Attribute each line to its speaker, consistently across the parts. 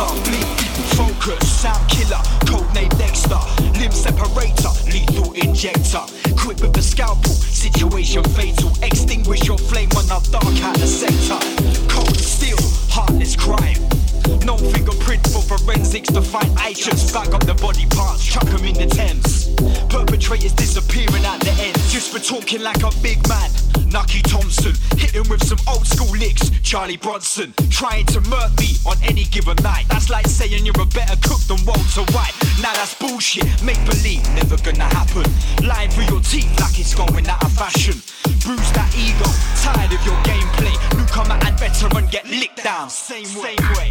Speaker 1: Bleed, focus, sound killer, Code name Dexter. Limb separator, lethal injector. Quick with the scalpel, situation fatal. Extinguish your flame on the dark hat sector. Cold steel, heartless crime. No fingerprint for forensics to find agents. Bag up the body parts, chuck them in the Thames. Perpetrators disappearing at the talking like a big man. Nucky Thompson, hitting with some old school licks. Charlie Bronson, trying to murk me on any given night. That's like saying you're a better cook than Walter White. Now that's bullshit, make believe, never gonna happen. Lying through your teeth like it's going out of fashion. Bruise that ego, tired of your gameplay. Newcomer and veteran get licked down, same way. Same way.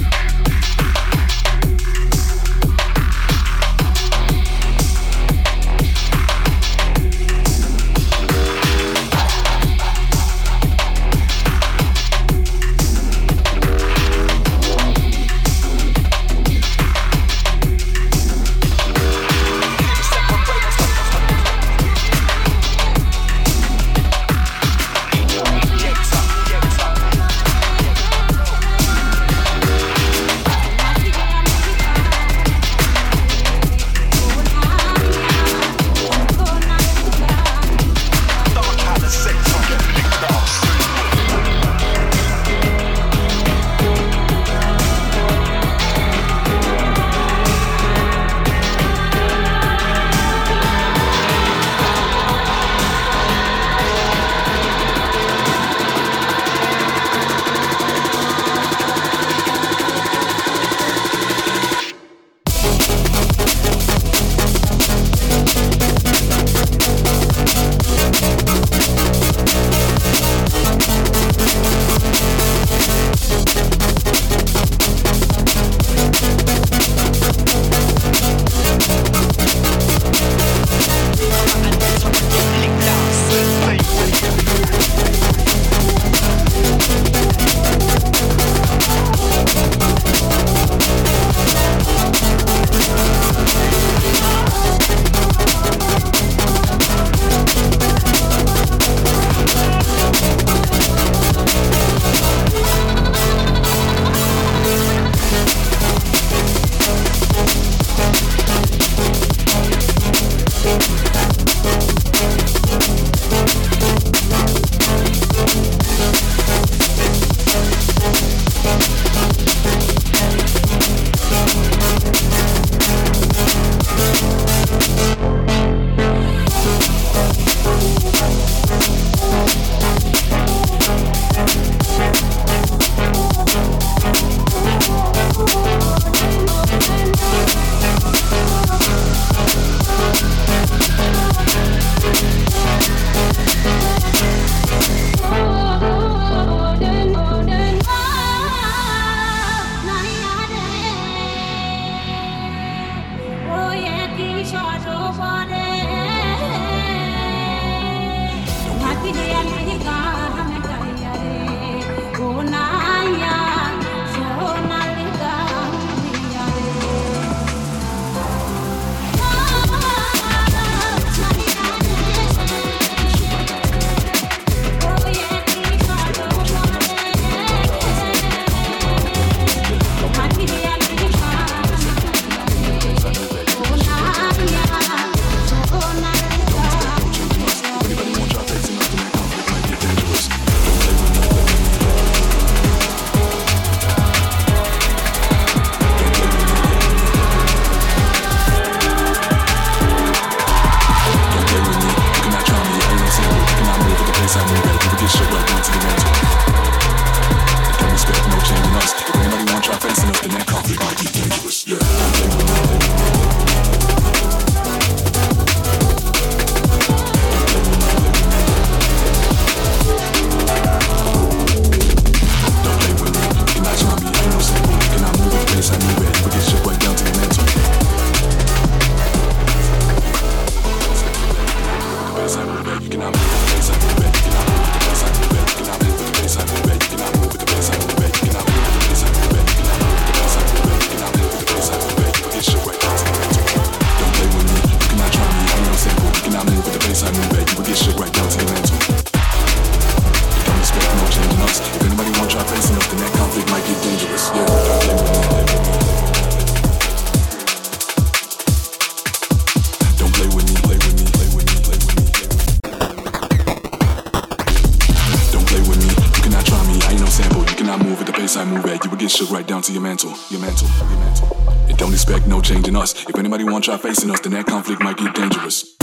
Speaker 2: changing us. If anybody wants to try facing us, then that conflict might get dangerous.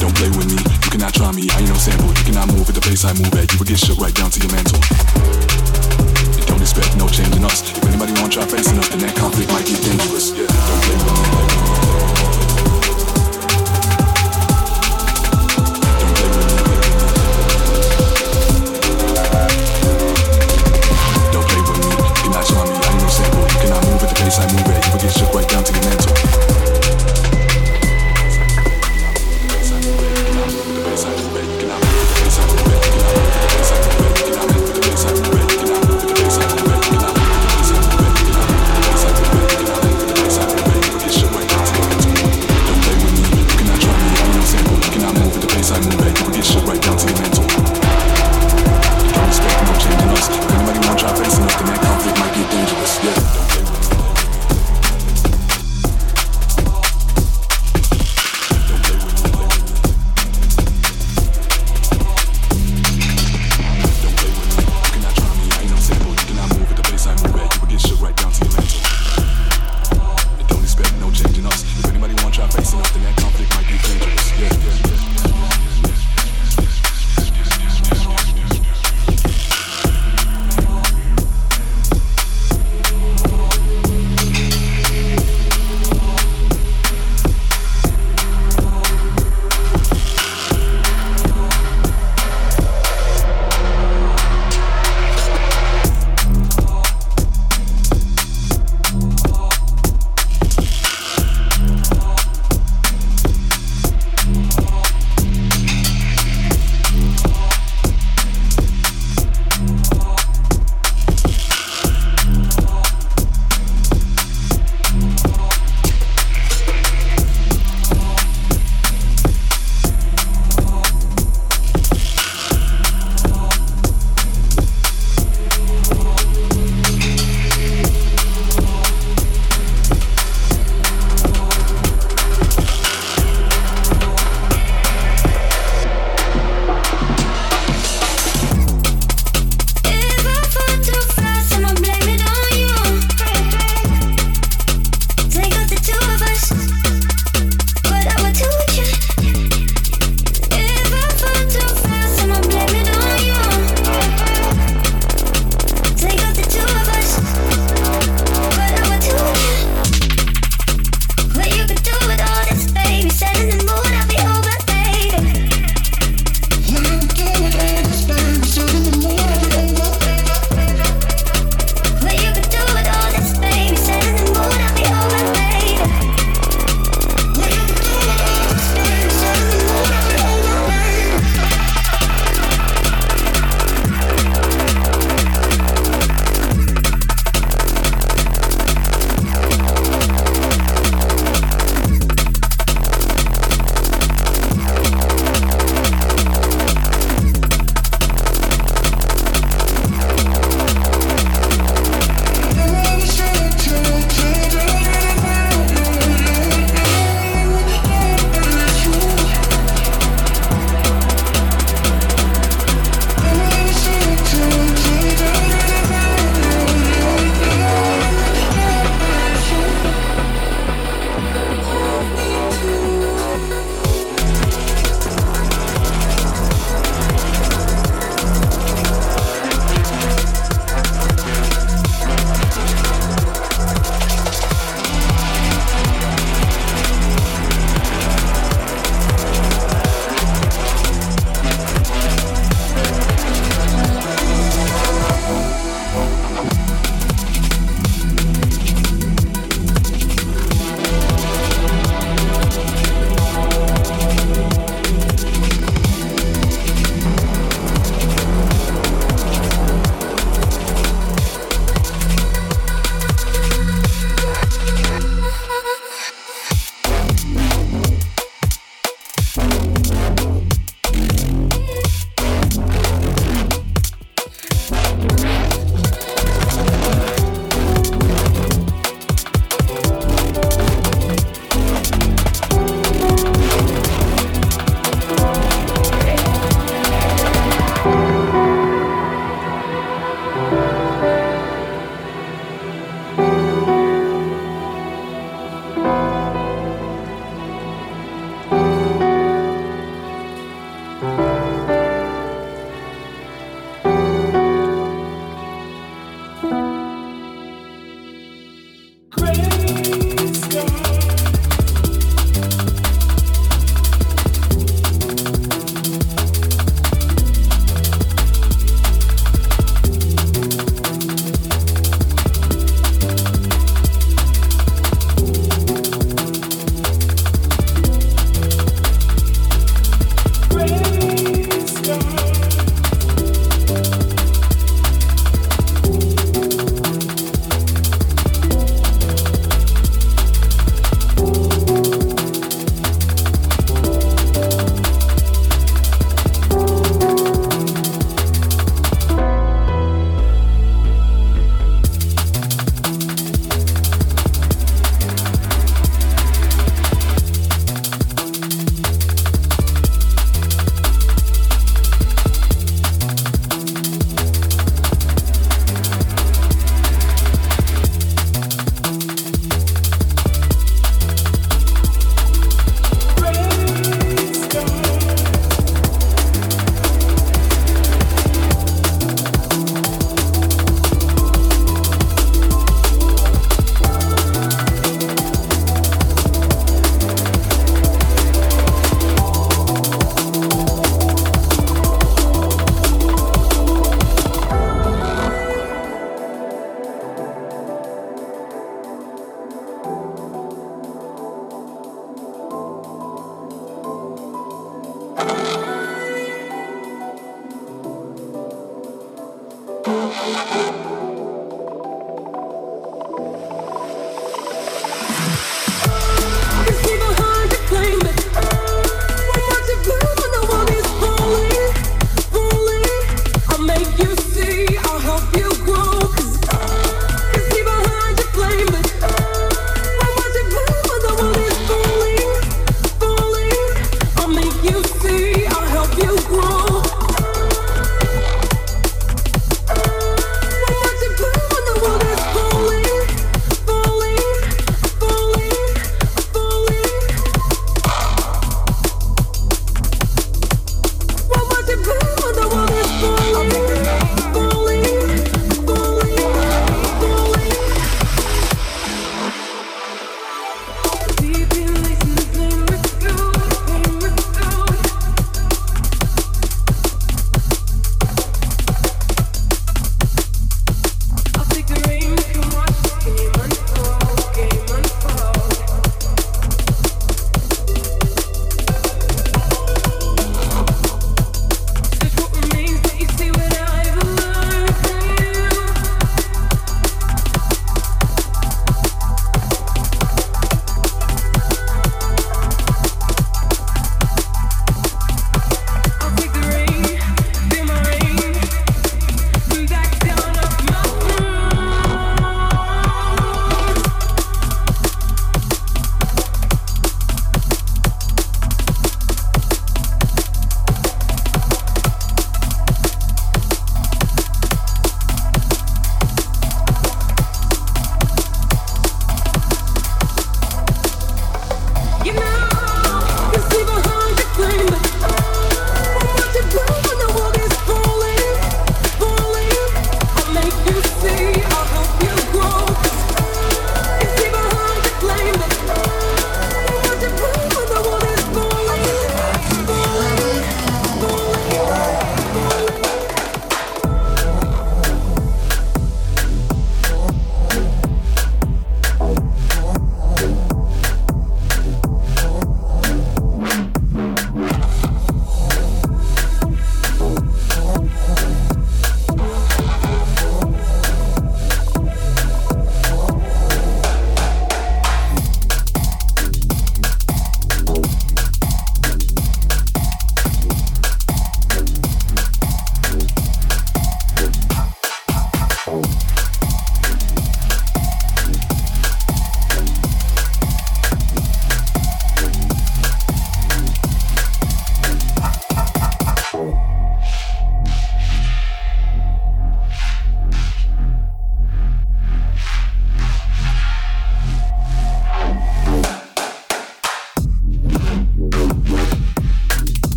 Speaker 2: Don't play with me, you cannot try me. I ain't no sample, you cannot move at the pace I move at. You will get shook.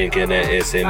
Speaker 3: Thinking that it's in